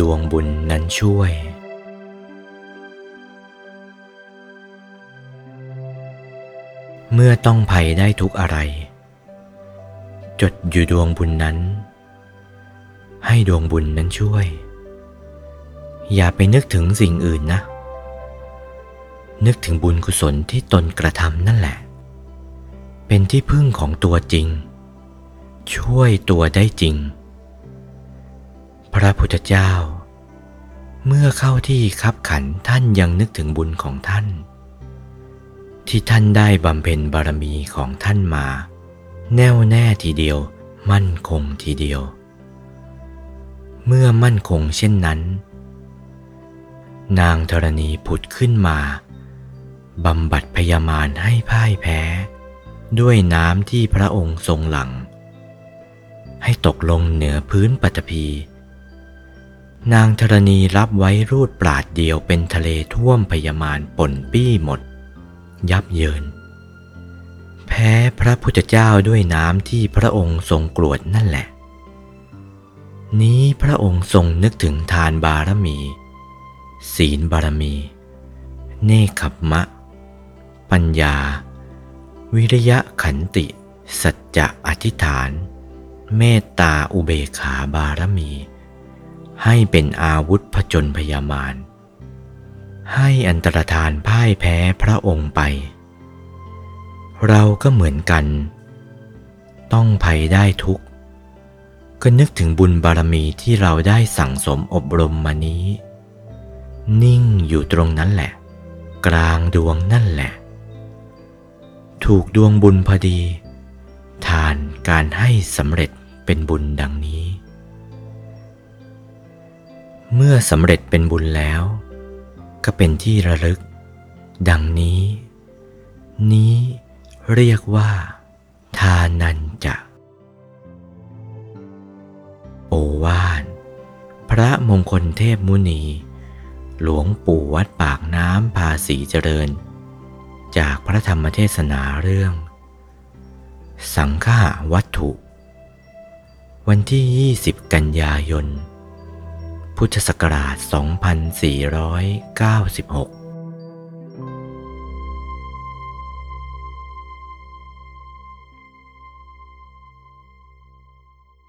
ดวงบุญนั้นช่วย เมื่อต้องภัยได้ทุกอะไร จดอยู่ดวงบุญนั้น ให้ดวงบุญนั้นช่วย อย่าไปนึกถึงสิ่งอื่นนะ นึกถึงบุญกุศลที่ตนกระทำนั่นแหละ เป็นที่พึ่งของตัวจริง ช่วยตัวได้จริง พระพุทธเจ้า เมื่อเข้าที่คับขันท่านยังนึกถึงบุญของท่าน ที่ท่านได้บำเพ็ญบารมีของท่านมา แน่วแน่ทีเดียว มั่นคงทีเดียว เมื่อมั่นคงเช่นนั้น นางธรณีผุดขึ้นมาบำบัดพยามารให้พ่ายแพ้ ด้วยน้ำที่พระองค์ทรงหลัง ให้ตกลงเหนือพื้นปฐพี นางธรณีรับไว้รูดปราดเดียวเป็นทะเลท่วมพยามารปนปี้หมด ยับเยิน แพ้พระพุทธเจ้าด้วยน้ำที่พระองค์ทรงกรวดนั่นแหละ นี้พระองค์ทรงนึกถึงทานบารมี ศีลบารมี เนคขมมะปัญญา วิริยะขันติ สัจจะอธิษฐาน เมตตาอุเบขาบารมี ให้เป็นอาวุธผจญพยามาร ให้อันตรธานพ่ายแพ้พระองค์ไป เราก็เหมือนกัน ต้องภัยได้ทุกก็นึกถึงบุญบารมีที่เราได้สั่งสมอบรมมานี้ นิ่งอยู่ตรงนั้นแหละ กลางดวงนั่นแหละ ถูกดวงบุญพอดี ทานการให้สำเร็จเป็นบุญดังนี้ เมื่อสำเร็จเป็นบุญแล้ว ก็เป็นที่ระลึก ดังนี้ นี้เรียกว่า ทานันจะ โอวาทพระมงคลเทพมุนี หลวงปู่วัดปากน้ำภาษีเจริญ จากพระธรรมเทศนาเรื่อง สังฆาวัตถุ วันที่ 20 กันยายน พุทธศักราช 2496